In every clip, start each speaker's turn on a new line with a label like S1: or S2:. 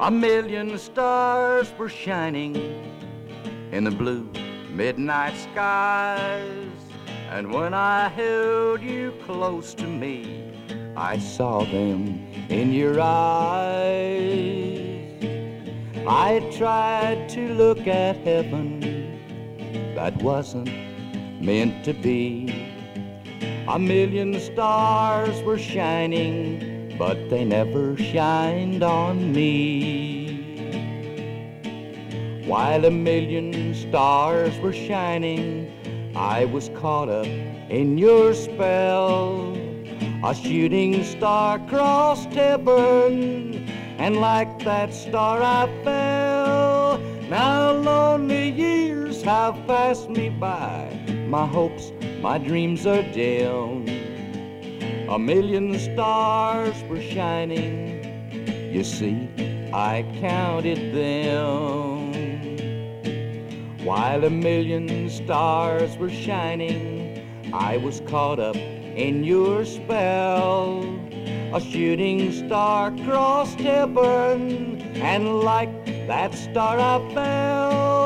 S1: A million stars were shining in the blue midnight skies. And when I held you close to me, I saw them in your eyes. I tried to look at heaven, that wasn't meant to be. A million stars were shining, but they never shined on me. While a million stars were shining, I was caught up in your spell. A shooting star crossed heaven, and like that star I fell. Now lonely years have passed me by. My hopes, my dreams are dim. A million stars were shining. You see, I counted them. While a million stars were shining, I was caught up in your spell. A shooting star crossed heaven, and like that star I fell.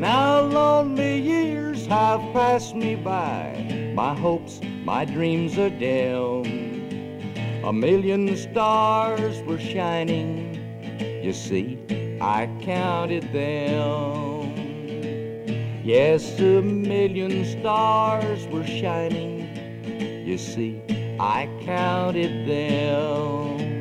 S1: Now lonely years have passed me by. My hopes, my dreams are dim. A million stars were shining. You see, I counted them. Yes, a million stars were shining. You see, I counted them.